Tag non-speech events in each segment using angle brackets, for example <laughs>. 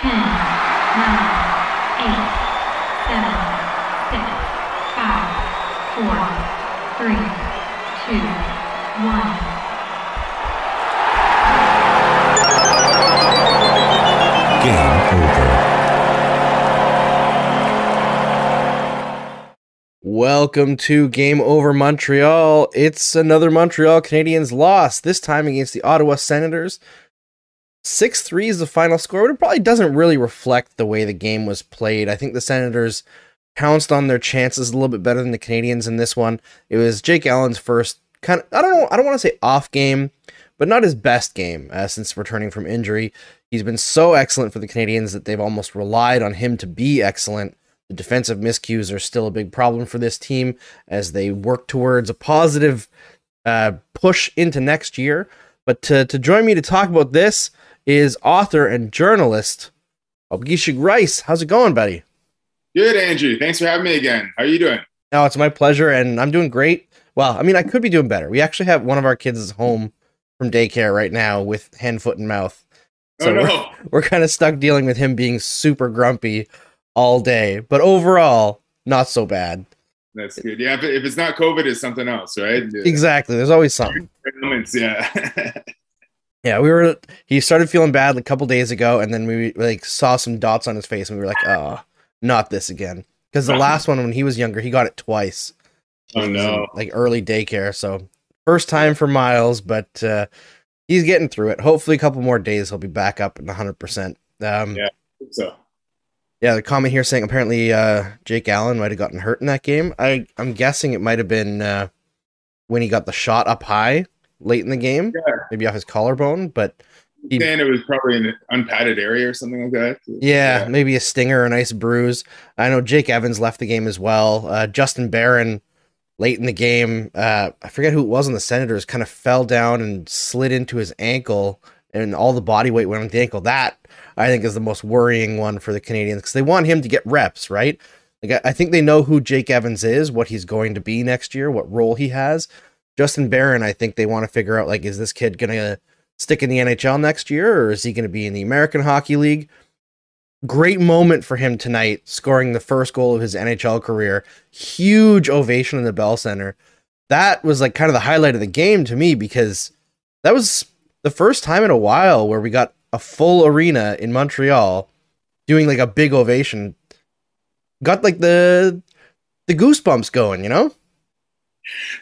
10, 9, 8, 7, 6, 5, 4, 3, 2, 1. Game over. Welcome to Game Over Montreal. It's another Montreal Canadiens loss, this time against the Ottawa Senators. 6 3 is the final score, but it probably doesn't really reflect the way the game was played. I think the Senators pounced on their chances a little bit better than the Canadiens in this one. It was Jake Allen's first kind of, I don't know, I don't want to say off game, but not his best game uh, since returning from injury. He's been so excellent for the Canadiens that they've almost relied on him to be excellent. The defensive miscues are still a big problem for this team as they work towards a positive uh, push into next year. But to, to join me to talk about this is author and journalist Waubgeshig Rice. How's it going, buddy? Good, Andrew. Thanks for having me again. How are you doing? Oh, it's my pleasure, and I'm doing great. Well, I mean, I could be doing better. We actually have one of our kids home from daycare right now with hand, foot, and mouth. Oh, so oh no! <laughs> we're, we're kind of stuck dealing with him being super grumpy all day. But overall, not so bad. That's good. Yeah, if, if it's not COVID, it's something else, right? Yeah. Exactly. There's always something. Yeah. <laughs> Yeah, we were. He started feeling bad a couple days ago, and then we like saw some dots on his face, and we were like, "Oh, not this again." Because the last one, when he was younger, he got it twice. oh was in, no! like early daycare. So first time for Miles, but uh, he's getting through it. Hopefully, a couple more days he'll be back up and 100. percent Um, Yeah. So Yeah, the comment here saying apparently uh, Jake Allen might have gotten hurt in that game. I I'm guessing it might have been uh, when he got the shot up high late in the game, Yeah. maybe off his collarbone. But He- saying it was probably an unpadded area or something like that. yeah, maybe a stinger a nice bruise. I know Jake Evans left the game as well. Uh, Justin Barron late in the game, uh, I forget who it was on the Senators, kind of fell down and slid into his ankle, and all the body weight went on the ankle. That I think is the most worrying one for the Canadiens because they want him to get reps, right? Like I I think they know who Jake Evans is, what he's going to be next year, what role he has. Justin Barron, I think they want to figure out like, is this kid gonna stick in the NHL next year, or is he gonna be in the American Hockey League? Great moment for him tonight, scoring the first goal of his NHL career. Huge ovation in the Bell Center. That was like kind of the highlight of the game to me because that was the first time in a while where we got a full arena in Montreal doing like a big ovation. Got like the the goosebumps going, you know?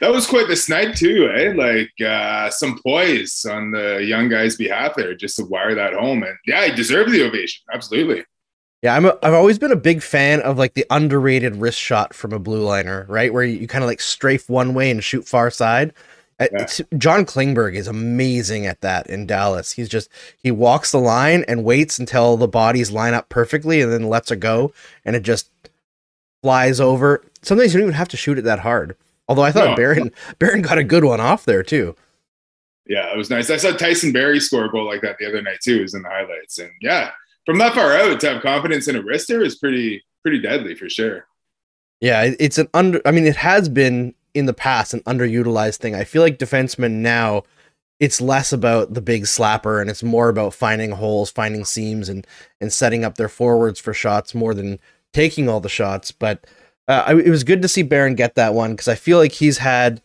That was quite the snipe too, eh? Like uh, some poise on the young guy's behalf there, just to wire that home. And yeah, he deserved the ovation. Absolutely. Yeah, I'm a, I've always been a big fan of like the underrated wrist shot from a blue liner, right? Where you, you kind of like strafe one way and shoot far side. Yeah. John Klingberg is amazing at that in Dallas. He's just he walks the line and waits until the bodies line up perfectly and then lets it go and it just flies over. Sometimes you don't even have to shoot it that hard. Although I thought No. Barron Barron got a good one off there too. Yeah, it was nice. I saw Tyson Barrie score a goal like that the other night too. It was in the highlights. And yeah, from that far out to have confidence in a wrister is pretty pretty deadly for sure. Yeah, it's an under. I mean, it has been in the past an underutilized thing. I feel like defensemen now, it's less about the big slapper and it's more about finding holes, finding seams, and and setting up their forwards for shots more than taking all the shots. But uh, I, it was good to see Barron get that one because I feel like he's had.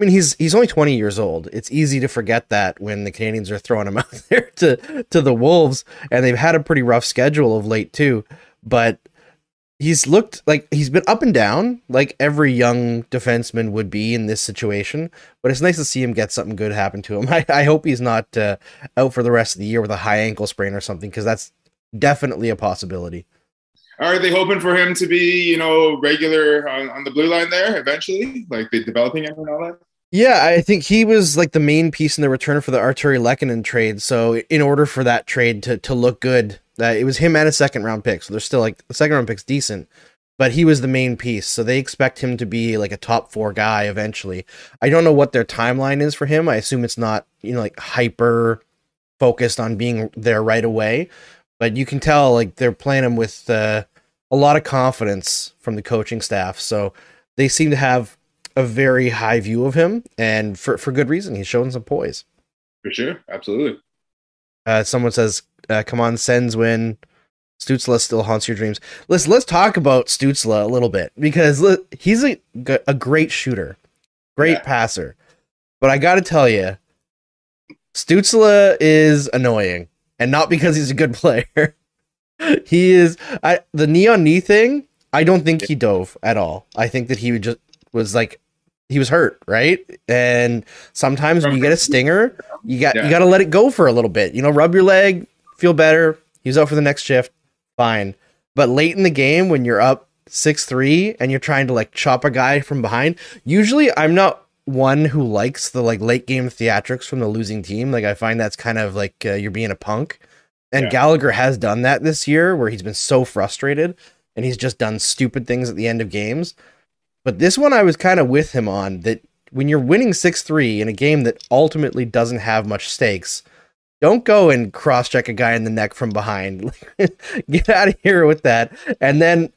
I mean, he's he's only 20 years old. It's easy to forget that when the Canadiens are throwing him <laughs> out there to to the Wolves, and they've had a pretty rough schedule of late too. But he's looked like he's been up and down, like every young defenseman would be in this situation. But it's nice to see him get something good happen to him. <laughs> I, I hope he's not uh, out for the rest of the year with a high ankle sprain or something, because that's definitely a possibility. Are they hoping for him to be, you know, regular on, on the blue line there eventually? Like they developing him and all that? Yeah, I think he was like the main piece in the return for the Artturi Lehkonen trade. So in order for that trade to to look good, uh, it was him and a second round pick. So they're still like the second round pick's decent, but he was the main piece. So they expect him to be like a top four guy eventually. I don't know what their timeline is for him. I assume it's not you know like hyper focused on being there right away, but you can tell like they're playing him with uh, a lot of confidence from the coaching staff. So they seem to have a very high view of him, and for for good reason. He's shown some poise. For sure. Absolutely. Uh, someone says, uh, "Come on, Sens win." Stützle still haunts your dreams. Let's let's talk about Stützle a little bit because he's a great shooter, great Yeah. passer. But I got to tell you, Stützle is annoying, and not because he's a good <laughs> player. He is I the neon knee thing. I don't think he dove at all. I think that he would just was like he was hurt, right? And sometimes when you get a stinger, you got you got to let it go for a little bit. You know, rub your leg, feel better. He's out for the next shift, fine. But late in the game, when you're up six three and you're trying to like chop a guy from behind, usually I'm not one who likes the like late game theatrics from the losing team. Like I find that's kind of like uh, you're being a punk. And Yeah. Gallagher has done that this year, where he's been so frustrated and he's just done stupid things at the end of games. But this one, I was kind of with him on that when you're winning 6 3 in a game that ultimately doesn't have much stakes, don't go and cross check a guy in the neck from behind. <laughs> Get out of here with that. And then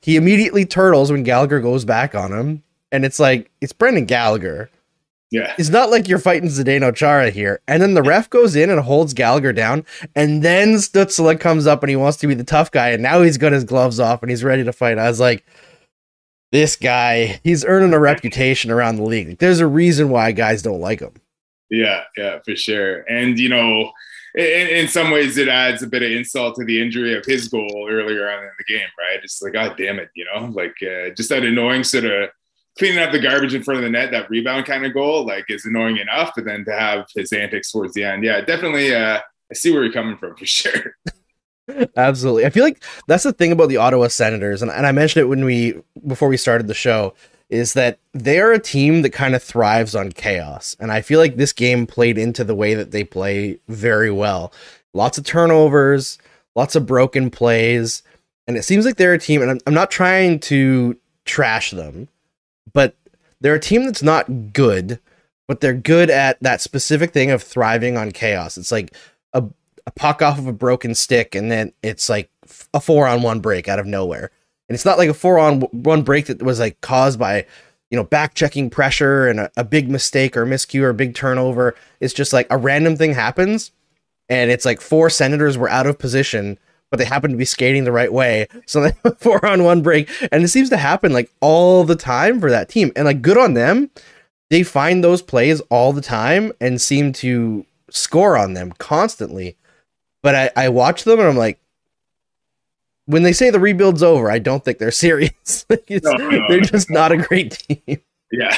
he immediately turtles when Gallagher goes back on him. And it's like, it's Brendan Gallagher. Yeah. It's not like you're fighting Zdeno Chara here. And then the ref goes in and holds Gallagher down. And then Stützle comes up and he wants to be the tough guy. And now he's got his gloves off and he's ready to fight. I was like, this guy, he's earning a reputation around the league. Like, there's a reason why guys don't like him. Yeah, yeah, for sure. And you know, in, in some ways, it adds a bit of insult to the injury of his goal earlier on in the game, right? It's like, God damn it, you know, like uh, just that annoying sort of cleaning up the garbage in front of the net, that rebound kind of goal, like is annoying enough. But then to have his antics towards the end, yeah, definitely. Uh, I see where you're coming from <laughs> for sure. Absolutely. I feel like that's the thing about the Ottawa Senators, and, and I mentioned it when we before we started the show, is that they are a team that kind of thrives on chaos. And I feel like this game played into the way that they play very well. Lots of turnovers, lots of broken plays, and it seems like they're a team, and I'm, I'm not trying to trash them, they're a team that's not good, but they're good at that specific thing of thriving on chaos. It's like a a puck off of a broken stick and then it's like a four on one break out of nowhere. And it's not like a four on one break that was like caused by, you know, back checking pressure and a, a big mistake or miscue or a big turnover. It's just like a random thing happens and it's like four senators were out of position, but they happen to be skating the right way. So they have <laughs> a four on one break. And it seems to happen like all the time for that team. And like good on them. They find those plays all the time and seem to score on them constantly but I, I watch them and I'm like, when they say the rebuild's over, I don't think they're <laughs> serious. <laughs> Like, it's- No, no, they're no. just not a great team. Yeah.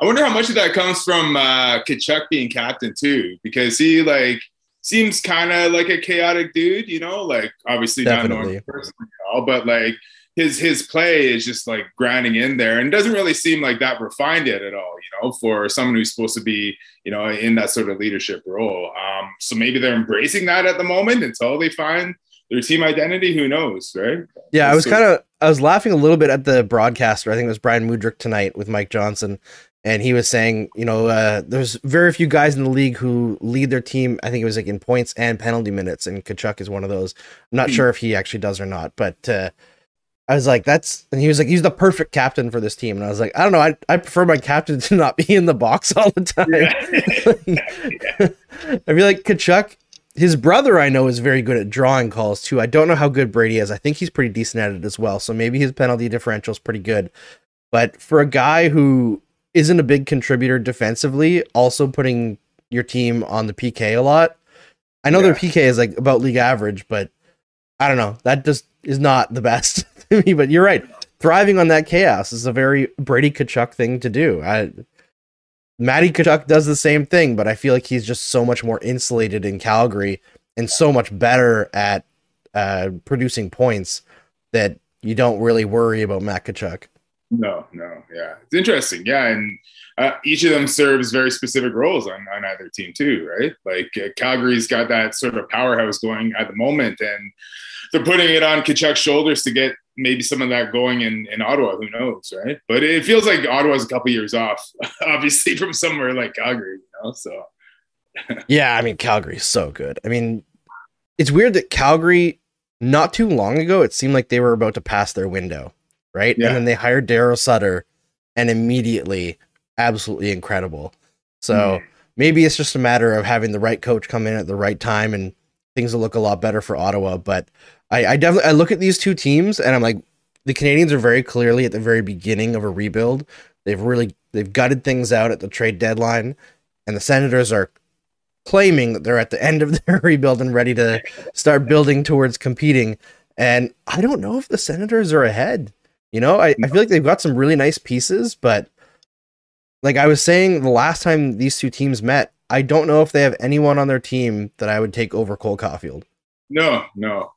I wonder how much of that comes from uh Tkachuk being captain too, because he like seems kind of like a chaotic dude, you know, like obviously not knowing Definitely. personally at all, but like his his play is just like grinding in there and doesn't really seem like that refined yet at all, you know, for someone who's supposed to be, you know, in that sort of leadership role. Um, so maybe they're embracing that at the moment until they find their team identity. Who knows, right? Yeah, I was So- kind of I was laughing a little bit at the broadcaster. I think it was Bryan Mudryk tonight with Mike Johnson, and he was saying, you know, uh, there's very few guys in the league who lead their team. I think it was like in points and penalty minutes, and Tkachuk is one of those. I'm not Hmm. sure if he actually does or not, but uh, I was like, that's, and he was like, he's the perfect captain for this team, and I was like, I don't know, I I prefer my captain <laughs> to not be in the box <laughs> all the time. <laughs> I feel like Tkachuk, his brother, I know is very good at drawing calls too. I don't know how good Brady is. I think he's pretty decent at it as well. So maybe his penalty differential is pretty good. But for a guy who isn't a big contributor defensively, also putting your team on the PK a lot. I know their PK is like about league average, but I don't know. That just is not the <laughs> best <laughs> to me. But you're right. Thriving on that chaos is a very Brady Tkachuk thing to do. I Matty Tkachuk does the same thing, but I feel like he's just so much more insulated in Calgary and so much better at uh, producing points that you don't really worry about Matt Tkachuk. No, no, yeah, it's interesting. Yeah, and uh, each of them serves very specific roles on, on either team too, right? Like uh, Calgary's got that sort of powerhouse going at the moment, and they're putting it on Tkachuk's shoulders to get maybe some of that going in, in Ottawa. Who knows, right? But it feels like Ottawa's a couple years off, <laughs> obviously, from somewhere like Calgary, you know. So <laughs> Yeah, I mean Calgary's so good. I mean, it's weird that Calgary not too long ago it seemed like they were about to pass their window, right? Yeah. And then they hired Daryl Sutter and immediately absolutely incredible. So Mhm. maybe it's just a matter of having the right coach come in at the right time and things will look a lot better for Ottawa. But I, I definitely I look at these two teams and I'm like, the Canadiens are very clearly at the very beginning of a rebuild. They've really they've gutted things out at the trade deadline, and the Senators are claiming that they're at the end of <laughs> their rebuild and ready to start building towards competing. And I don't know if the Senators are ahead. You know, I, I feel like they've got some really nice pieces, but like I was saying the last time these two teams met, I don't know if they have anyone on their team that I would take over Cole Caulfield. No, no.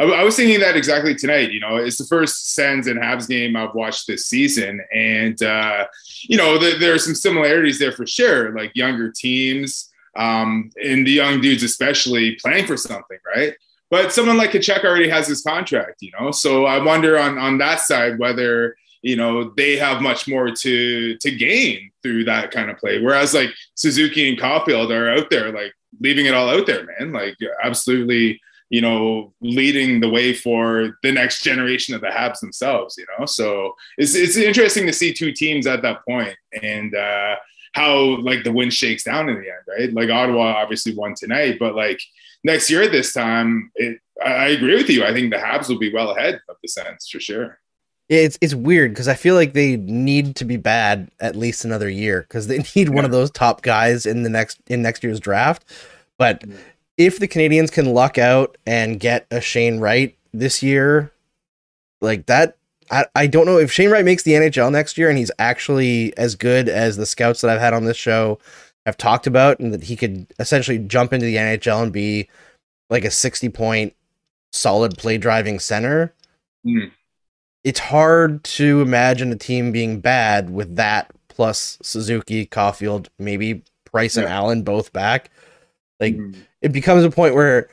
I, I, was thinking that exactly tonight. You know, it's the first Sens and Habs game I've watched this season, and uh, you know, the, there are some similarities there for sure. Like younger teams, um, and the young dudes especially playing for something, right? But someone like Tkachuk already has his contract, you know. So I wonder on on that side whether you know they have much more to to gain through that kind of play. Whereas like Suzuki and Caulfield are out there like leaving it all out there, man. Like absolutely you know, leading the way for the next generation of the Habs themselves, you know. So it's it's interesting to see two teams at that point and uh how like the wind shakes down in the end, right? Like Ottawa obviously won tonight, but like next year at this time, it I, agree with you. I think the Habs will be well ahead of the Sens for sure. Yeah, it's it's weird because I feel like they need to be bad at least another year because they <laughs> need one of those top guys in the next in next year's draft. But if the Canadiens can luck out and get a Shane Wright this year, like that, I, I don't know if Shane Wright makes the NHL next year and he's actually as good as the scouts that I've had on this show have talked about, and that he could essentially jump into the NHL and be like a 60 point solid play driving center. Mm. It's hard to imagine a team being bad with that plus Suzuki, Caulfield, maybe Price and yeah. Allen both back. Like, mm it becomes a point where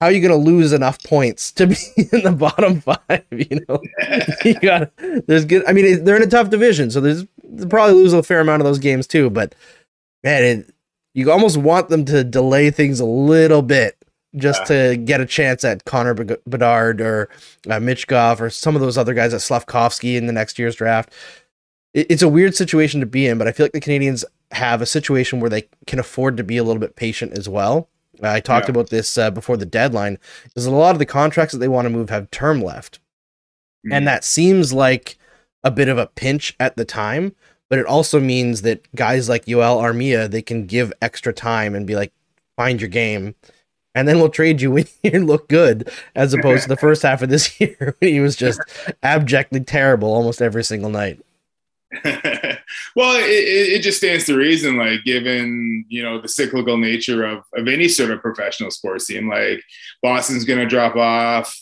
how are you going to lose enough points to <laughs> be in the bottom five? You know, <laughs> you got there's good. I mean, they're in a tough division, so there's they'll probably lose a fair amount of those games too. But man, it, you almost want them to delay things a little bit just yeah. to get a chance at Connor Bedard or uh, Michkov or some of those other guys at Slafkovsky in the next year's draft. It, it's a weird situation to be in, but I feel like the Canadiens have a situation where they can afford to be a little bit patient as well I talked yeah. about this uh, before the deadline. Is a lot of the contracts that they want to move have term left, mm-hmm. and that seems like a bit of a pinch at the time. But it also means that guys like Yoel Armia they can give extra time and be like, find your game, and then we'll trade you <laughs> when you look good, as opposed to the first half of this <laughs> year when he was just abjectly terrible almost every single night. <laughs> well, it, it, just stands to reason, like given you know the cyclical nature of of any sort of professional sports team, like Boston's going to drop off,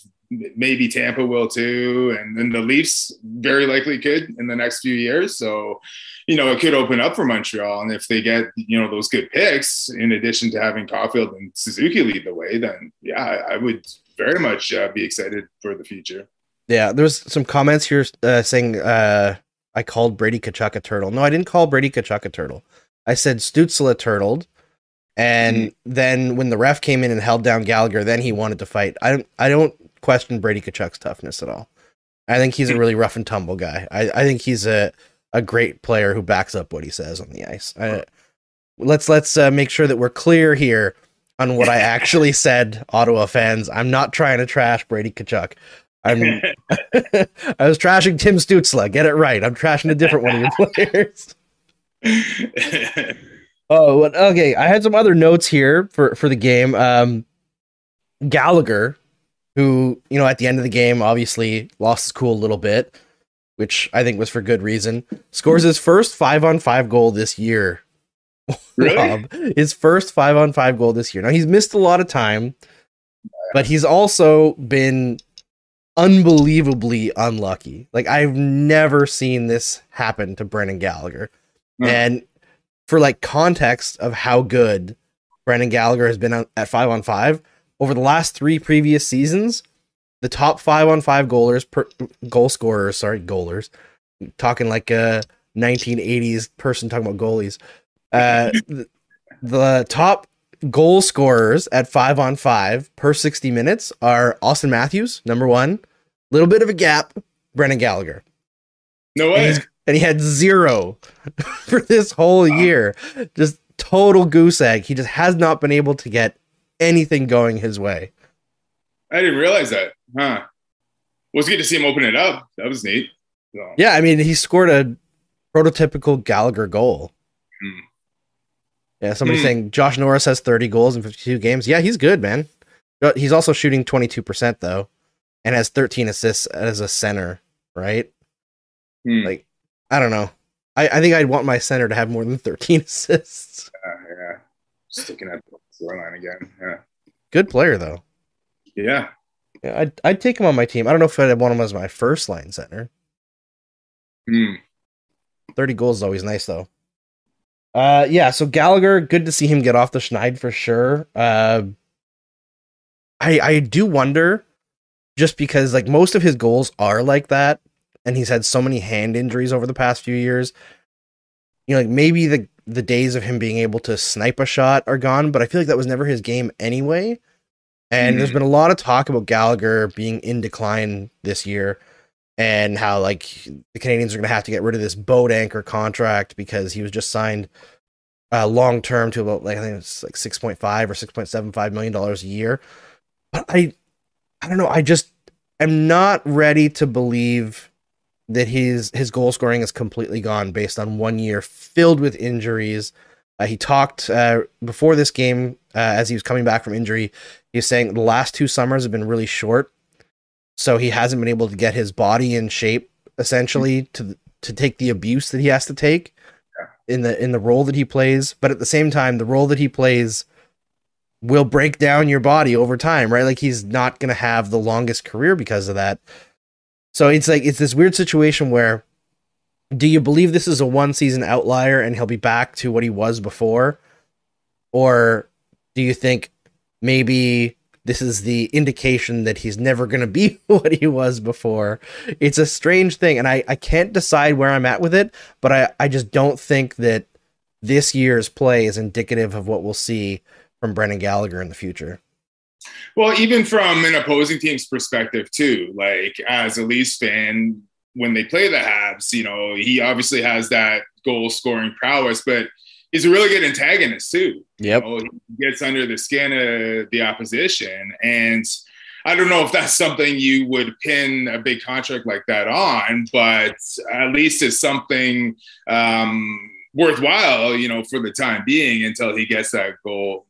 maybe Tampa will too, and then the Leafs very likely could in the next few years. So, you know, it could open up for Montreal, and if they get you know those good picks, in addition to having Caulfield and Suzuki lead the way, then yeah, I would very much uh, be excited for the future. Yeah, there's some comments here uh, saying. Uh I called Brady Tkachuk a turtle. No, I didn't call Brady Tkachuk a turtle. I said Stützle turtled. And mm then when the ref came in and held down Gallagher, then he wanted to fight. I don't I don't question Brady Tkachuk's toughness at all. I think he's a really rough and tumble guy. I, I think he's a, a great player who backs up what he says on the ice. I, let's let's uh, make sure that we're clear here on what I actually <laughs> said, Ottawa fans. I'm not trying to trash Brady Tkachuk. I'm <laughs> I was trashing Tim Stützle. Get it right. I'm trashing a different one of your <laughs> players. oh, okay. I had some other notes here for for the game. Um, Gallagher, who you know at the end of the game obviously lost his cool a little bit, which I think was for good reason. Scores his first five on five goal this year. <laughs> Really? Rob, his first five on five goal this year. Now he's missed a lot of time, but he's also been unbelievably unlucky. Like I've never seen this happen to Brendan Gallagher. Mm. And for like context of how good Brendan Gallagher has been at 5 on 5 over the last 3 previous seasons, the top 5 on 5 goalers per goal scorers, sorry, goalers. Talking like a 1980s person talking about goalies. Uh <laughs> the, the top goal scorers at five on five per 60 minutes are Auston Matthews, number one. Little bit of a gap, Brendan Gallagher. No way. And, and he had zero <laughs> for this whole wow. year. Just total goose egg. He just has not been able to get anything going his way. I didn't realize that. Huh. Well, it's good to see him open it up. That was neat. So, Yeah, I mean, he scored a prototypical Gallagher goal. Hmm. Yeah, somebody Hmm. saying Josh Norris has 30 goals in 52 games. Yeah, he's good, man. But he's also shooting 22% though and has 13 assists as a center, right? hmm. Like, I don't know. I, I think I'd want my center to have more than 13 <laughs> assists. yeah, yeah. Sticking at scoreline again. Yeah. Good player though. Yeah. Yeah, I'd, I'd take him on my team. I don't know if I'd want him as my first line center. Hmm. 30 goals is always nice though. Uh yeah, so Gallagher, good to see him get off the schneid for sure. Uh I I do wonder just because like most of his goals are like that and he's had so many hand injuries over the past few years. You know, like maybe the the days of him being able to snipe a shot are gone, but I feel like that was never his game anyway. And there's been a lot of talk about Gallagher being in decline this year and how like the Canadiens are going to have to get rid of this boat anchor contract because he was just signed uh, long term to about like I think it's like six point five or six point seven five million dollars a year. But I, I don't know. I just am not ready to believe that his his goal scoring is completely gone based on one year filled with injuries. Uh, he talked uh, before this game uh, as he was coming back from injury. He was saying the last two summers have been really short, so he hasn't been able to get his body in shape essentially to to take the abuse that he has to take in the in the role that he plays. But at the same time, the role that he plays will break down your body over time, right? Like he's not going to have the longest career because of that. So it's like it's this weird situation where do you believe this is a one season outlier and he'll be back to what he was before? Or do you think maybe this is the indication that he's never going to be <laughs> what he was before? It's a strange thing and I, I can't decide where I'm at with it, but I, I just don't think that this year's play is indicative of what we'll see from Brendan Gallagher in the future. Well, even from an opposing team's perspective, too, like as a Leafs fan, when they play the Habs, you know, he obviously has that goal scoring prowess, but he's a really good antagonist, too. Yep. You know, he gets under the skin of the opposition. And I don't know if that's something you would pin a big contract like that on, but at least it's something um, worthwhile, you know, for the time being until he gets that goal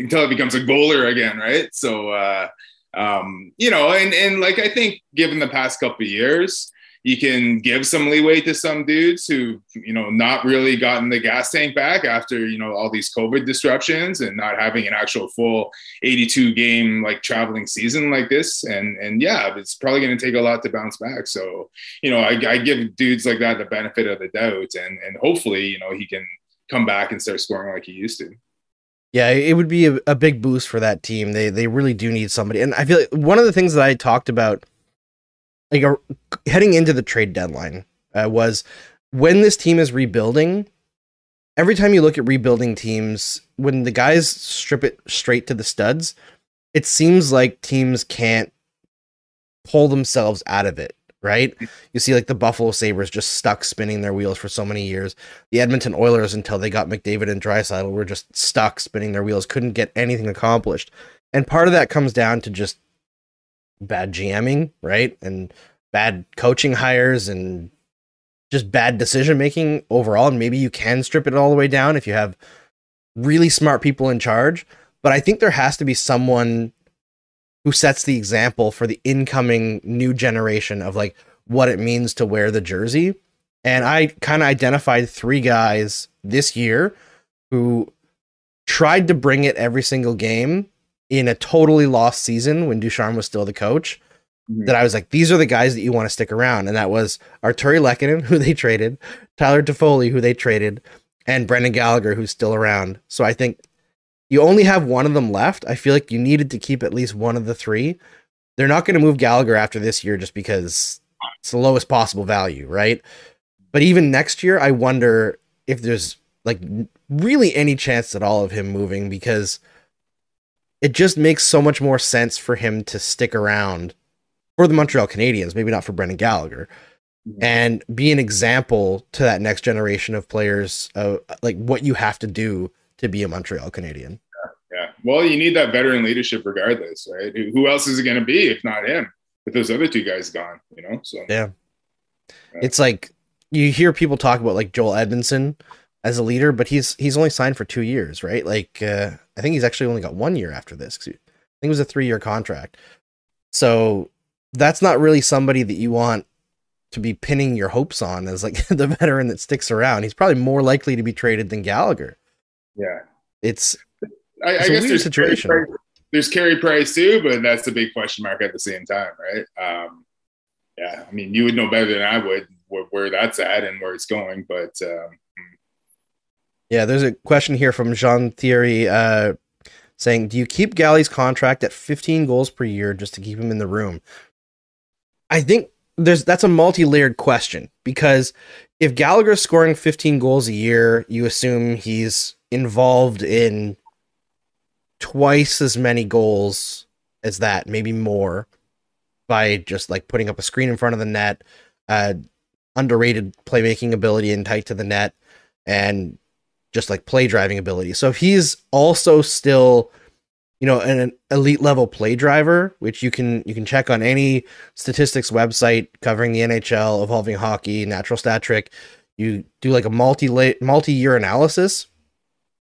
until it becomes a goaler again, right? So, uh, um, you know, and and like I think, given the past couple years, you can give some leeway to some dudes who, you know, not really gotten the gas tank back after you know all these COVID disruptions and not having an actual full 82 game like traveling season like this. And and yeah, it's probably going to take a lot to bounce back. So, you know, I, I give dudes like that the benefit of the doubt, and and hopefully, you know, he can come back and start scoring like he used to. Yeah, it would be a, a big boost for that team. They they really do need somebody, and I feel like one of the things that I talked about, like heading into the trade deadline, uh, was when this team is rebuilding. Every time you look at rebuilding teams, when the guys strip it straight to the studs, it seems like teams can't pull themselves out of it. Right? You see, like the Buffalo Sabres just stuck spinning their wheels for so many years the Edmonton Oilers until they got McDavid and Draisaitl were just stuck spinning their wheels, couldn't get anything accomplished. And part of that comes down to just bad GMing, right? And bad coaching hires and just bad decision making overall. And maybe you can strip it all the way down if you have really smart people in charge. But I think there has to be someone who sets the example for the incoming new generation of like what it means to wear the jersey. And I kind of identified three guys this year who tried to bring it every single game in a totally lost season when Ducharme was still the coach. Mhm. That I was like, these are the guys that you want to stick around. And that was Artturi Lehkonen, who they traded, Tyler Toffoli, who they traded, and Brendan Gallagher, who's still around. So I think you only have one of them left. I feel like you needed to keep at least one of the three. They're not going to move Gallagher after this year just because it's the lowest possible value, right? But even next year, I wonder if there's like really any chance at all of him moving because it just makes so much more sense for him to stick around for the Montreal Canadiens, maybe not for Brendan Gallagher, Mhm. and be an example to that next generation of players of like what you have to do to be a Montreal Canadian. Yeah, Well, you need that veteran leadership regardless, right? Who, else is it going to be if not him? With those other two guys gone, you know. So Yeah. It's like you hear people talk about like Joel Edmundson as a leader, but he's he's only signed for two years, right? Like uh, I think he's actually only got one year after this. 'cause I think it was a three year contract. So that's not really somebody that you want to be pinning your hopes on as like <laughs> the veteran that sticks around. He's probably more likely to be traded than Gallagher. Yeah, It's I, I It's a guess weird there's situation. Carey Price- there's Carey Price too, but that's a big question mark at the same time, right? Um, yeah, I mean, you would know better than I would where, where that's at and where it's going, but um, Yeah, there's a question here from Jean Thierry uh, saying, "Do you keep Galley's contract at 15 goals per year just to keep him in the room?" I think there's that's a multi-layered question because if Gallagher's scoring 15 goals a year, you assume he's involved in twice as many goals as that, maybe more, by just like putting up a screen in front of the net, uh, underrated playmaking ability and tight to the net, and just like play driving ability. So if he's also still, you know, an, elite level play driver, which you can you can check on any statistics website covering the NHL, evolving hockey, natural stat trick, you do like a multi multi year analysis.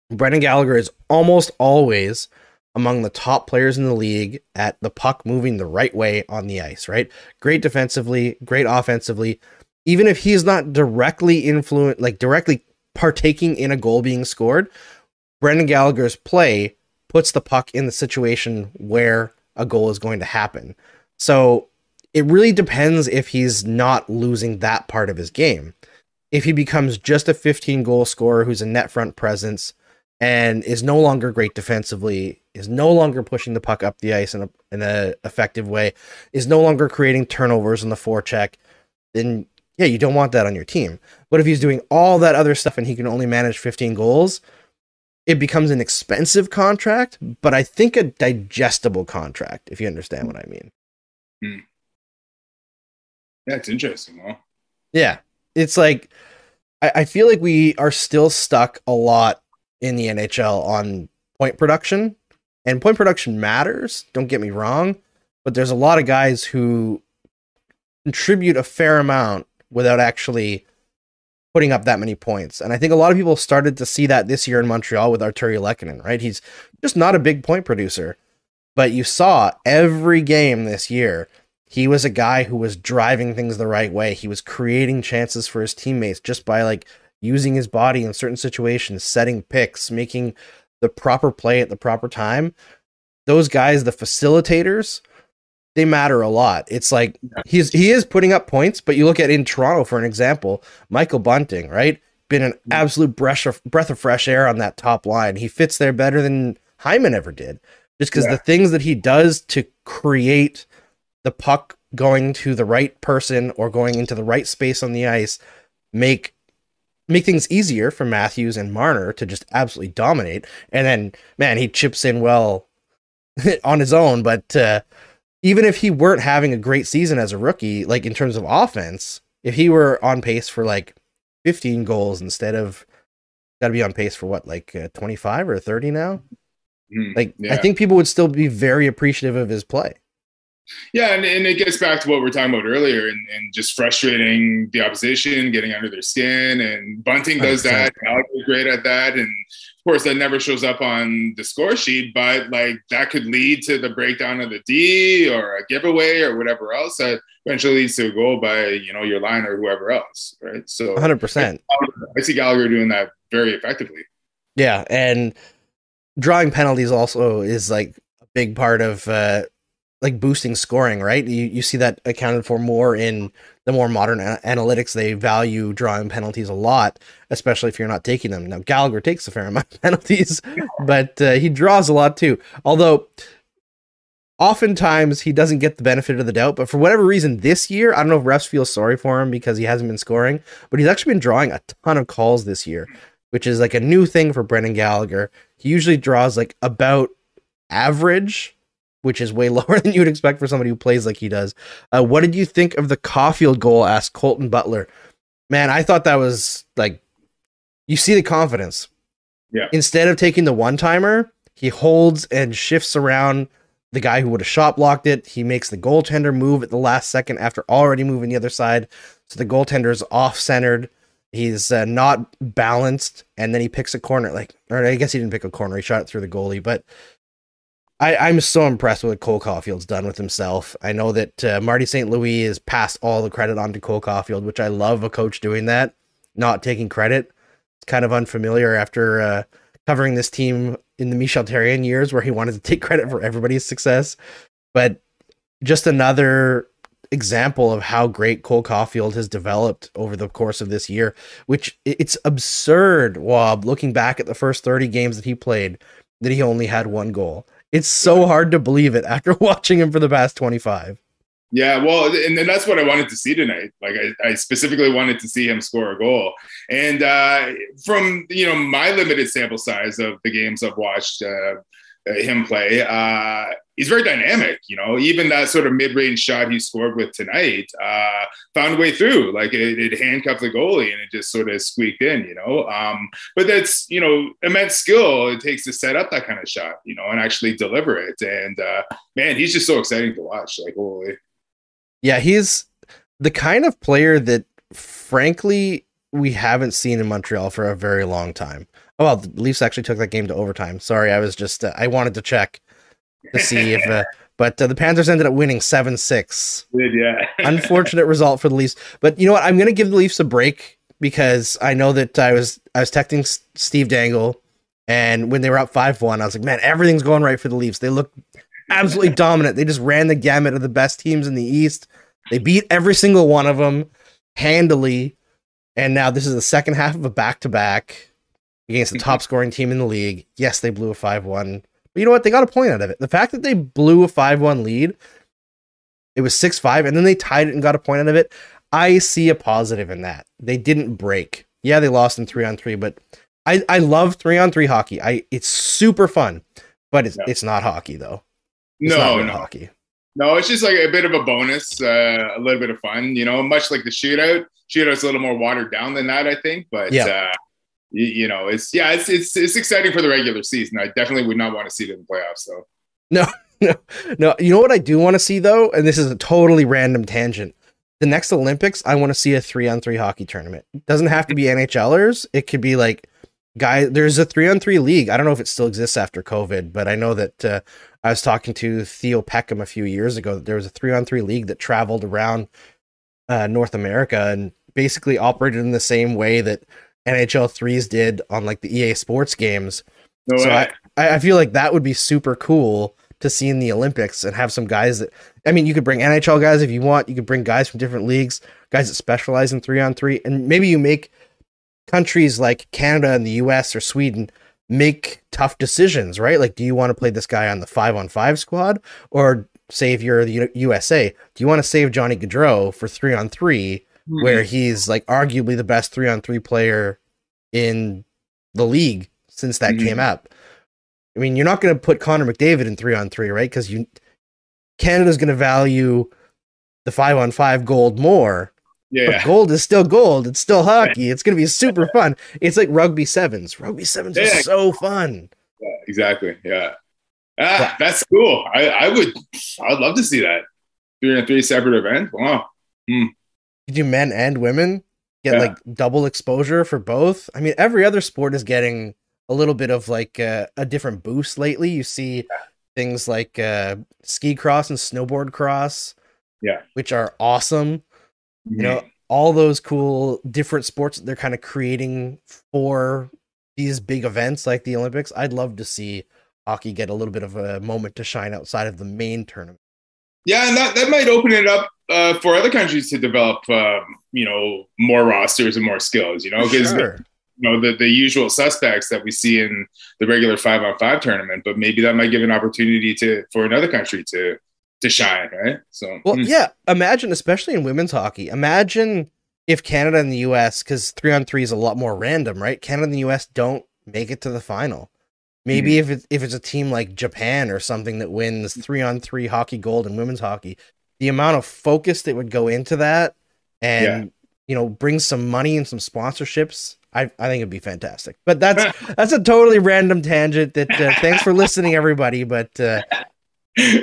Brendan Gallagher is almost always among the top players in the league at the puck moving the right way on the ice, right? Great defensively, great offensively. Even if he's not directly influent, like directly partaking in a goal being scored, Brendan Gallagher's play puts the puck in the situation where a goal is going to happen. So it really depends if he's not losing that part of his game. If he becomes just a 15 goal scorer who's a net front presence and is no longer great defensively, is no longer pushing the puck up the ice in a in a effective way, is no longer creating turnovers in the forecheck, then yeah, you don't want that on your team. But if he's doing all that other stuff and he can only manage 15 goals, it becomes an expensive contract, but I think a digestible contract, if you understand what I mean. Hmm. yeah, it's interesting. Well, Yeah. It's like I, I feel like we are still stuck a lot in the NHL on point production. And point production matters, don't get me wrong, but there's a lot of guys who contribute a fair amount without actually putting up that many points. And I think a lot of people started to see that this year in Montreal with Artturi Lehkonen, right? He's just not a big point producer. But you saw every game this year, he was a guy who was driving things the right way. He was creating chances for his teammates just by like using his body in certain situations, setting picks, making the proper play at the proper time. Those guys, the facilitators, they matter a lot. It's like he's he is putting up points, but you look at in Toronto for an example, Michael Bunting, right? Been an absolute breath of, breath of fresh air on that top line. He fits there better than Hyman ever did, just because Yeah. the things that he does to create the puck going to the right person or going into the right space on the ice make make things easier for Matthews and Marner to just absolutely dominate. And then, man, he chips in well <laughs> on his own. But uh, even if he weren't having a great season as a rookie, like in terms of offense, if he were on pace for like 15 goals instead of got to be on pace for what, like uh, 25 or 30 now? hmm, Like, I think people would still be very appreciative of his play. Yeah, and, and it gets back to what we are talking about earlier, and, and just frustrating the opposition, getting under their skin. And Bunting does that. Gallagher's great at that, and of course that never shows up on the score sheet. But like that could lead to the breakdown of the D or a giveaway or whatever else that eventually leads to a goal by you know your line or whoever else, right? So 100%. I see Gallagher doing that very effectively. Yeah, and drawing penalties also is like a big part of uh like boosting scoring, right? You you see that accounted for more in the more modern a- analytics. They value drawing penalties a lot, especially if you're not taking them. Now Gallagher takes a fair <laughs> amount of penalties, but uh, he draws a lot too. Although oftentimes he doesn't get the benefit of the doubt, but for whatever reason this year, I don't know if refs feel sorry for him because he hasn't been scoring, but he's actually been drawing a ton of calls this year, which is like a new thing for Brendan Gallagher. He usually draws like about average, which is way <laughs> lower than you would expect for somebody who plays like he does. Uh, what did you think of the Caulfield goal? asked Colton Butler. Man, I thought that was like, you see the confidence. Yeah. Instead of taking the one timer, he holds and shifts around the guy who would have shot blocked it. He makes the goaltender move at the last second after already moving the other side. So the goaltender is off centered. He's uh, not balanced, and then he picks a corner. Like, or I guess he didn't pick a corner. He shot it through the goalie. But I, I'm so impressed with what Cole Caulfield's done with himself. I know that uh, Marty St. Louis has passed all the credit on to Cole Caulfield, which I love a coach doing that, not taking credit. It's kind of unfamiliar after uh, covering this team in the Michel Therrien years where he wanted to take credit for everybody's success. But just another example of how great Cole Caulfield has developed over the course of this year, which it's absurd, Waub, looking back at the first 30 games that he played, that he only had one goal. It's so hard to believe it after <laughs> watching him for the past 25. Yeah, well, and, and that's what I wanted to see tonight. Like, I, I specifically wanted to see him score a goal. And uh, from you know my limited sample size of the games I've watched uh, him play, uh, he's very dynamic. You know, even that sort of mid-range shot he scored with tonight uh, found a way through. Like it, it, handcuffed the goalie and it just sort of squeaked in. You know, um, but that's you know immense skill it takes to set up that kind of shot. You know, and actually deliver it. And uh, man, he's just so exciting to watch. Like holy. Yeah, he's the kind of player that, frankly, we haven't seen in Montreal for a very long time. Oh, well, the Leafs actually took that game to overtime. Sorry, I was just uh, I wanted to check to see if, uh, <laughs> but uh, the Panthers ended up winning seven six. Yeah, <laughs> unfortunate result for the Leafs. But you know what? I'm going to give the Leafs a break because I know that I was I was texting Steve Dangle, and when they were up five one, I was like, man, everything's going right for the Leafs. They look absolutely <laughs> dominant. They just ran the gamut of the best teams in the East. They beat every single one of them handily. And now this is the second half of a back to back against the top scoring team in the league. Yes, they blew a 5 1. But you know what? They got a point out of it. The fact that they blew a 5 1 lead, it was 6 5, and then they tied it and got a point out of it. I see a positive in that. They didn't break. Yeah, they lost in 3 on 3, but I, I love 3 on 3 hockey. I It's super fun, but it's, it's not hockey, though. It's no, no. hockey. No, it's just like a bit of a bonus, uh, a little bit of fun, you know, much like the shootout. Shootout's a little more watered down than that, I think. But yeah. Uh, you, know, it's yeah, it's, it's it's exciting for the regular season. I definitely would not want to see it in the playoffs, though. No, <laughs> no, no. You know what I do want to see though, and this is a totally random tangent. The next Olympics, I want to see a three on three hockey tournament. It doesn't have to be NHLers. It could be like guy there's a three on three league i don't know if it still exists after covid but i know that uh, i was talking to theo peckham a few years ago that there was a three on three league that traveled around uh, north america and basically operated in the same way that nhl threes did on like the ea sports games. No so I, I feel like that would be super cool to see in the olympics and have some guys that i mean you could bring nhl guys if you want. You could bring guys from different leagues guys that specialize in three on three. And maybe you make countries like Canada and the US or Sweden make tough decisions, right? Like, do you want to play this guy on the five on five squad or say if you're the USA, do you want to save Johnny Gaudreau for three on 3 mm-hmm. where he's like arguably the best three on three player in the league since that mm-hmm. came up? I mean, you're not going to put Connor McDavid in three on three, right? Because you Canada's going to value the five on five gold more yeah. But gold is still gold. It's still <laughs> hockey. It's going to be super fun. It's like rugby sevens. Rugby sevens yeah. is so fun. Yeah, exactly. Yeah. Ah, that's cool. I, I would, I'd love to see that. Three and three separate events. Wow. Hmm. You do men and women get yeah. like double exposure for both. I mean, every other sport is getting a little bit of like uh, a different boost lately. You see things like uh, ski cross and snowboard cross, yeah, which are awesome you know all those cool different sports that they're kind of creating for these big events like the olympics i'd love to see hockey get a little bit of a moment to shine outside of the main tournament yeah and that, that might open it up uh, for other countries to develop um, you know more rosters and more skills you know because sure. you know the, the usual suspects that we see in the regular five on five tournament but maybe that might give an opportunity to for another country to to shine, right? So well, mm. yeah. Imagine, especially in women's hockey, imagine if Canada and the U.S. because three on three is a lot more random, right? Canada and the U.S. don't make it to the final. Maybe mm. if it's if it's a team like Japan or something that wins three on three hockey gold in women's hockey, the amount of focus that would go into that, and yeah. you know, bring some money and some sponsorships. I, I think it'd be fantastic. But that's <laughs> that's a totally random tangent. That uh, thanks for listening, everybody. But uh,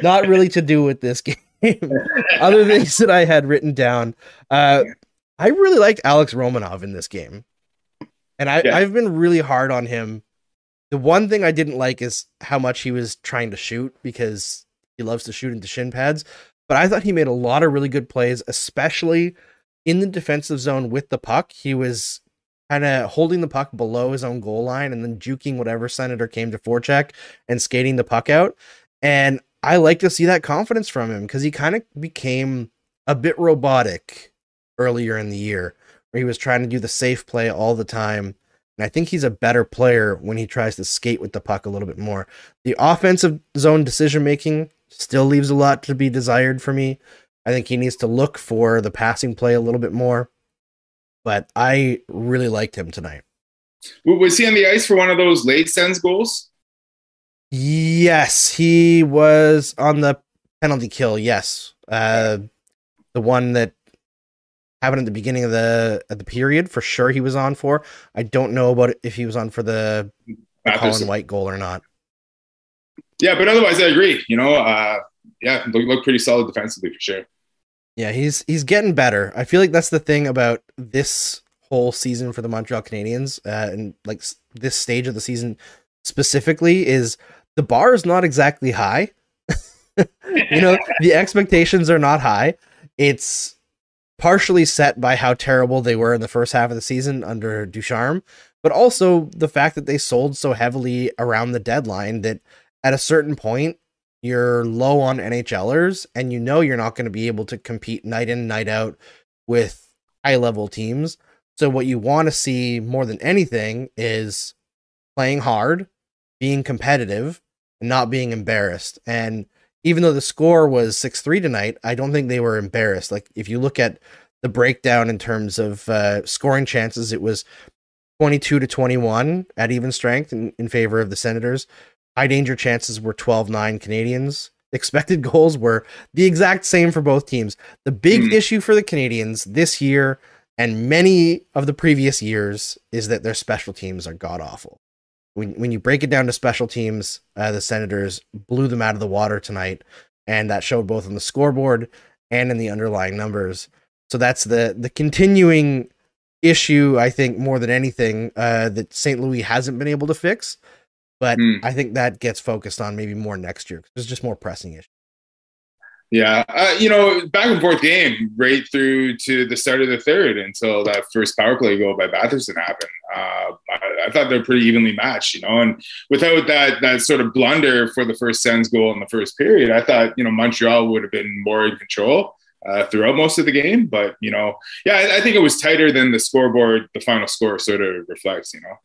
not really to do with this <laughs> game. <laughs> Other things that I had written down. Uh, I really liked Alex Romanov in this game, and I, Yeah. I've been really hard on him. The one thing I didn't like is how much he was trying to shoot because he loves to shoot into shin pads. But I thought he made a lot of really good plays, especially in the defensive zone with the puck. He was kind of holding the puck below his own goal line and then juking whatever senator came to forecheck and skating the puck out. And I like to see that confidence from him because he kind of became a bit robotic earlier in the year, where he was trying to do the safe play all the time. And I think he's a better player when he tries to skate with the puck a little bit more. The offensive zone decision making still leaves a lot to be desired for me. I think he needs to look for the passing play a little bit more. But I really liked him tonight. Was he on the ice for one of those late Sens goals? Yes, he was on the penalty kill. Yes, uh, the one that happened at the beginning of the at the period for sure. He was on for. I don't know about if he was on for the Matheson. Colin White goal or not. Yeah, but otherwise, I agree. You know, uh, yeah, look, look pretty solid defensively for sure. Yeah, he's he's getting better. I feel like that's the thing about this whole season for the Montreal Canadiens, uh, and like this stage of the season specifically is the bar is not exactly high. <laughs> you know, the expectations are not high. It's partially set by how terrible they were in the first half of the season under Ducharme, but also the fact that they sold so heavily around the deadline that at a certain point you're low on NHLers and you know you're not going to be able to compete night in night out with high level teams. So what you want to see more than anything is playing hard, being competitive, and not being embarrassed. And even though the score was 6-3 tonight, I don't think they were embarrassed. Like if you look at the breakdown in terms of uh, scoring chances, it was 22 to 21 at even strength in, in favor of the Senators. High danger chances were 12 9 Canadiens. Expected <laughs> goals were the exact same for both teams. The big Hmm. issue for the Canadiens this year and many of the previous years is that their special teams are god awful. When, when you break it down to special teams, uh, the Senators blew them out of the water tonight, and that showed both on the scoreboard and in the underlying numbers. So that's the the continuing issue, I think, more than anything, uh, that St. Louis hasn't been able to fix. But Hmm. I think that gets focused on maybe more next year. There's just more pressing issues. Yeah, uh, you know, back and forth game right through to the start of the third until that first power play goal by Batherson happened. Uh, I, I thought they were pretty evenly matched, you know, and without that that sort of blunder for the first Sens goal in the first period, I thought you know Montreal would have been more in control uh, throughout most of the game. But you know, yeah, I, I think it was tighter than the scoreboard, the final score sort of reflects. You know.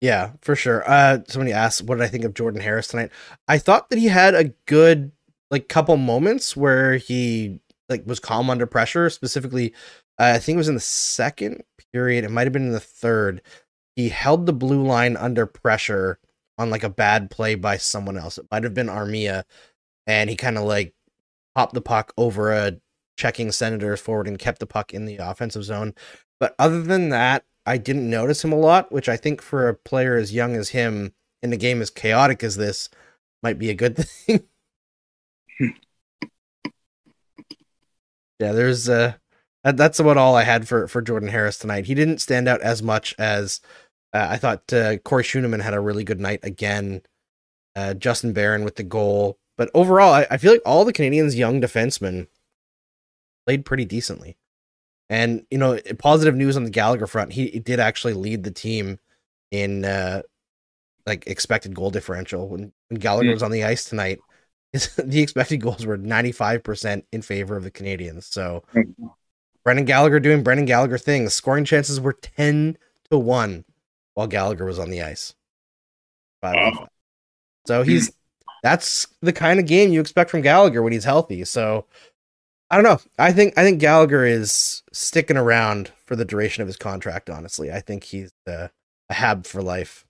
Yeah, for sure. Uh, somebody asked, what did I think of Jordan Harris tonight? I thought that he had a good like couple moments where he like was calm under pressure. Specifically, uh, I think it was in the second period. It might have been in the third. He held the blue line under pressure on like a bad play by someone else. It might have been Armia, and he kind of like popped the puck over a checking Senators forward and kept the puck in the offensive zone. But other than that, I didn't notice him a lot, which I think for a player as young as him in a game as chaotic as this might be a good <laughs> thing. Yeah, there's uh that's about all I had for for Jordan Harris tonight. He didn't stand out as much as uh, I thought. Uh, Corey Schueneman had a really good night again. Uh, Justin Barron with the goal, but overall, I, I feel like all the Canadiens' young defensemen played pretty decently. And you know, positive news on the Gallagher front. He, he did actually lead the team in uh like expected goal differential when, when Gallagher Hmm. was on the ice tonight. His, <laughs> the expected goals were 95% in favor of the Canadiens. So Brendan Gallagher doing Brendan Gallagher things. Scoring chances were 10 to 1 while Gallagher was on the ice. Five Wow. five. So he's that's the kind of game you expect from Gallagher when he's healthy. So I don't know. I think I think Gallagher is sticking around for the duration of his contract. Honestly, I think he's uh, a hab for life.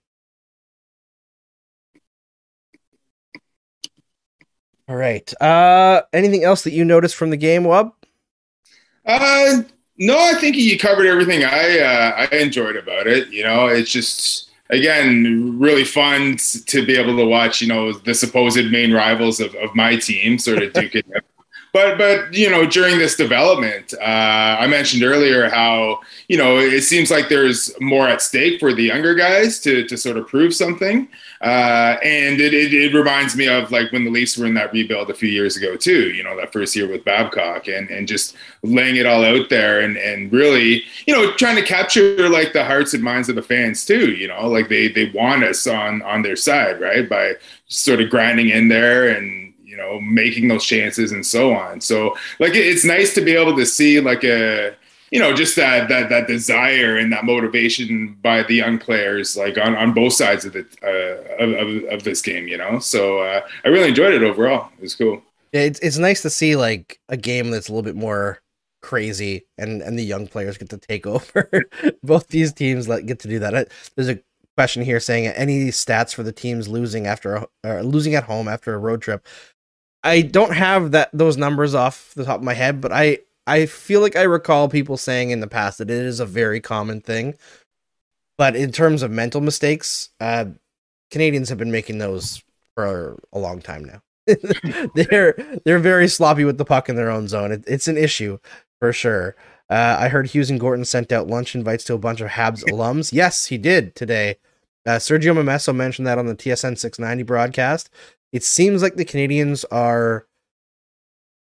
All right. Uh, anything else that you noticed from the game, Waub? Uh, No, I think you covered everything I uh, I enjoyed about it. You know, it's just again really fun to be able to watch. You know, the supposed main rivals of, of my team sort of <laughs> duke it but but you know during this development uh, i mentioned earlier how you know it seems like there's more at stake for the younger guys to to sort of prove something. Uh, and it, it, it, reminds me of like when the leafs were in that rebuild a few years ago too you know that first year with babcock and and just laying it all out there and and really you know trying to capture like the hearts and minds of the fans too you know like they they want us on on their side right by sort of grinding in there and you know, making those chances and so on. So like it's nice to be able to see like a you know just that that that desire and that motivation by the young players like on, on both sides of the uh, of, of, of this game you know? So uh, i really enjoyed it overall. It was cool. Yeah it's, it's nice to see like a game that's a little bit more crazy and and the young players get to take <laughs> over. Both these teams like get to do that. There's a question here saying any stats for the teams losing after a, losing at home after a road trip I don't have that those numbers off the top of my head, but I I feel like I recall people saying in the past that it is a very common thing. But in terms of mental mistakes, uh, Canadiens have been making those for a long time now. <laughs> they're they're very sloppy with the puck in their own zone. It, it's an issue for sure. Uh, I heard Hughes and Gorton sent out lunch invites to a bunch of Habs <laughs> alums. Yes, he did today. Uh, Sergio Momesso mentioned that on the TSN 690 broadcast it seems like the Canadiens are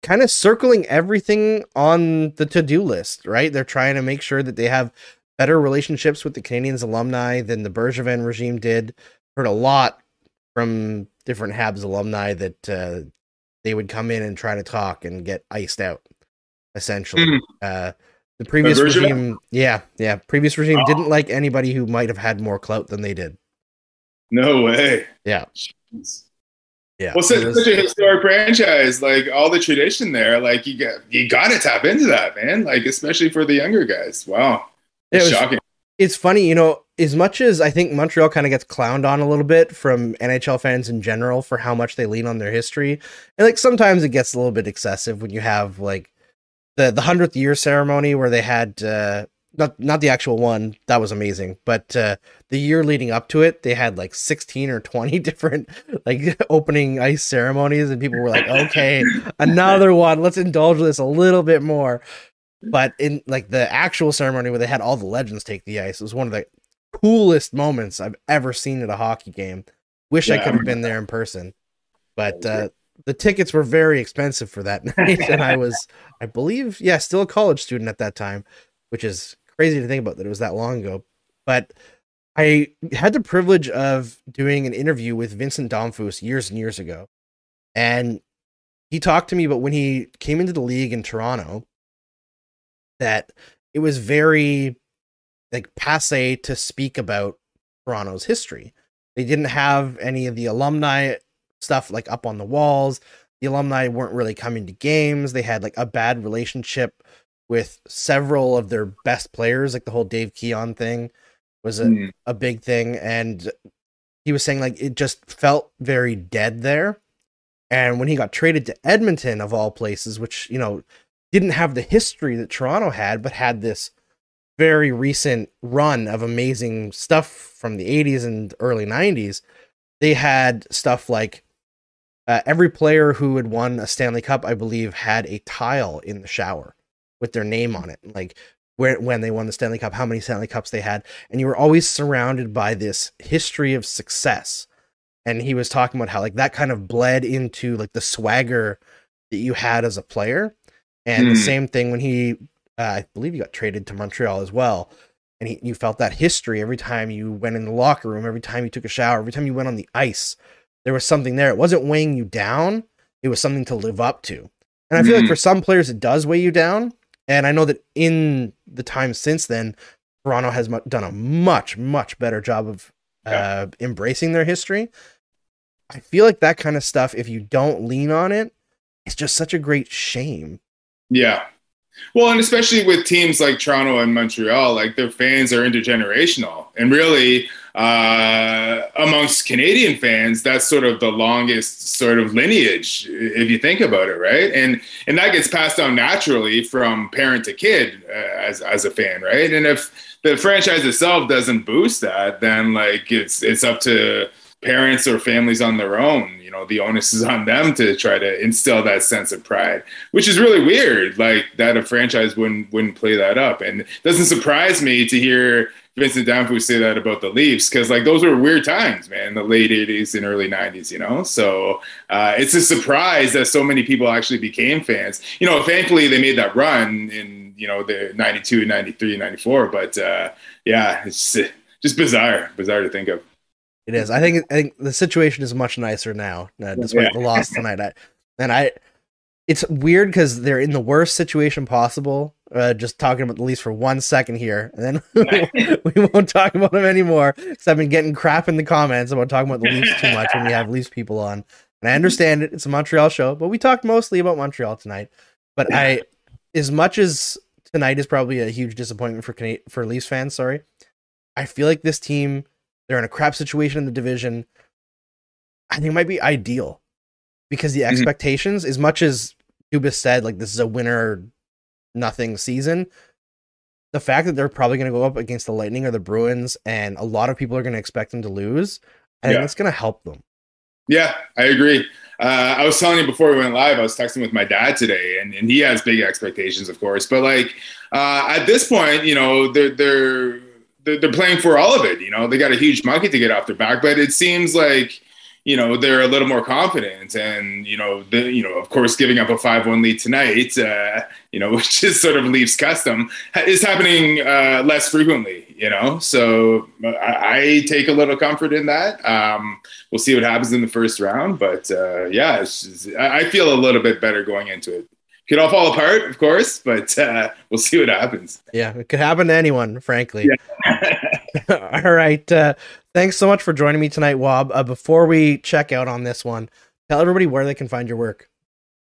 kind of circling everything on the to-do list, right? They're trying to make sure that they have better relationships with the Canadiens alumni than the Bergevin regime did. Heard a lot from different Habs alumni that uh, they would come in and try to talk and get iced out, essentially. Mm. Uh, the previous regime, yeah, yeah, previous regime oh. didn't like anybody who might have had more clout than they did. No way. Yeah. Jeez. Yeah. Well, such, such a historic franchise, like all the tradition there, like you got you got to tap into that, man. Like especially for the younger guys. Wow, it's it was, shocking. It's funny, you know, as much as I think Montreal kind of gets clowned on a little bit from NHL fans in general for how much they lean on their history, and like sometimes it gets a little bit excessive when you have like the the hundredth year ceremony where they had uh, not not the actual one. That was amazing. But uh the year leading up to it they had like 16 or 20 <laughs> different like <laughs> opening ice ceremonies and people were like okay <laughs> another one. Let's indulge this a little bit more. But in like the actual ceremony where they had all the legends take the ice it was one of the coolest moments i've ever seen at a hockey game. Wish yeah, i could have been there in person but uh the tickets were very expensive for that night and i was i believe yeah still a college student at that time which is crazy to think about that it was that long ago. But I had the privilege of doing an interview with Vincent Damphousse years and years ago. And he talked to me about when he came into the league in Toronto that it was very like passe to speak about Toronto's history. They didn't have any of the alumni stuff like up on the walls. The alumni weren't really coming to games. They had like a bad relationship with several of their best players, like the whole Dave Keon thing was a, mm. a big thing. And he was saying like it just felt very dead there. And when he got traded to Edmonton, of all places, which, you know, didn't have the history that Toronto had, but had this very recent run of amazing stuff from the 80s and early 90s, they had stuff like uh, every player who had won a Stanley Cup, I believe, had a tile in the shower with their name on it, like where when they won the Stanley Cup, how many Stanley Cups they had, and you were always surrounded by this history of success. And he was talking about how like that kind of bled into like the swagger that you had as a player, and mm. the same thing when he, uh, I believe, he got traded to Montreal as well. And he, you felt that history every time you went in the locker room, every time you took a shower, every time you went on the ice. There was something there. It wasn't weighing you down. It was something to live up to. And I feel mm. like for some players, it does weigh you down. And I know that in the time since then, Toronto has done a much, much better job of uh, embracing their history. I feel like that kind of stuff, if you don't lean on it, it's just such a great shame. Yeah. Well, and especially with teams like Toronto and Montreal, like their fans are intergenerational. And really, uh, amongst Canadian fans, that's sort of the longest sort of lineage, if you think about it, right? And and that gets passed down naturally from parent to kid uh, as as a fan, right? And if the franchise itself doesn't boost that, then like it's it's up to parents or families on their own. You know, the onus is on them to try to instill that sense of pride, which is really weird. Like that a franchise wouldn't wouldn't play that up, and it doesn't surprise me to hear Vincent Damphousse say that about the Leafs because like those were weird times, man, the late '80s and early '90s, you know. So uh, it's a surprise that so many people actually became fans. You know, thankfully they made that run in you know the '92, '93, '94. But uh, yeah, it's just bizarre, bizarre to think of. It is. I think. I think the situation is much nicer now, uh, despite yeah. the loss tonight. I, and I, it's weird because they're in the worst situation possible uh, just talking about the Leafs for one second here, and then <laughs> we won't talk about them anymore. Because I've been getting crap in the comments about talking about the Leafs too much when we have Leafs people on. And I understand it; it's a Montreal show, but we talked mostly about Montreal tonight. But I, as much as tonight is probably a huge disappointment for Can- for Leafs fans, sorry, I feel like this team they're in a crap situation in the division. I think it might be ideal because the mm-hmm. expectations, mm-hmm. as much as Dubas said, like this is a winner nothing season. The fact that they're probably going to go up against the Lightning or the Bruins, and a lot of people are going to expect them to lose, I think it's going to help them. Yeah, I agree. Uh, I was telling you before we went live, I was texting with my dad today, and, and he has big expectations, of course. But like uh, at this point, you know, they're they're they're playing for all of it. You know, they got a huge monkey to get off their back, but it seems like you know they're a little more confident and you know the you know of course giving up a 5-1 lead tonight uh, you know <laughs> which is sort of leafs custom is happening uh, less frequently you know so uh, I, I, take a little comfort in that um, we'll see what happens in the first round but uh, yeah just, i feel a little bit better going into it could all fall apart, of course, but uh, we'll see what happens. Yeah, it could happen to anyone, frankly. Yeah. <laughs> all right. Thanks so much for joining me tonight, Waub. Uh, before we check out on this one, tell everybody where they can find your work.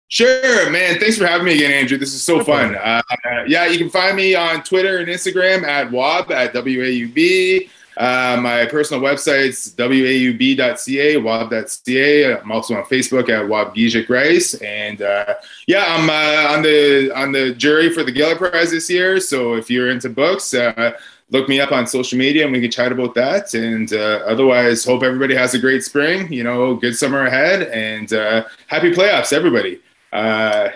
Sure, man. Thanks for having me again, Andrew. This is so no fun. Uh, yeah, you can find me on Twitter and Instagram at Waub at WAUB. Uh, my personal website's waub.ca, wob.ca. I'm also on Facebook at Waubgeshig Rice. And uh, yeah, I'm uh, on the on the jury for the Giller Prize this year. So if you're into books, uh, look me up on social media and we can chat about that. And uh, otherwise, hope everybody has a great spring. You know, good summer ahead, and uh, happy playoffs, everybody. <laughs>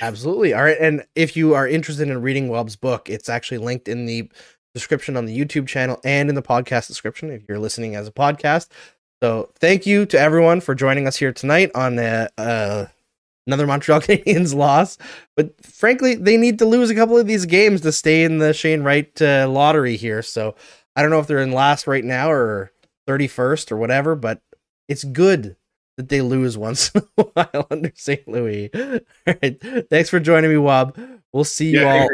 Absolutely. All right. And if you are interested in reading Waub's book, it's actually linked in the description on the YouTube channel and in the podcast description if you're listening as a podcast. So thank you to everyone for joining us here tonight on the. uh, another Montreal <laughs> Canadiens loss. But frankly, they need to lose a couple of these games to stay in the Shane Wright uh, lottery here. So I don't know if they're in last right now or 31st or whatever, but it's good that they lose <laughs> once in a while under St. Louis. <laughs> All right. Thanks for joining me, Waub. We'll see you yeah, all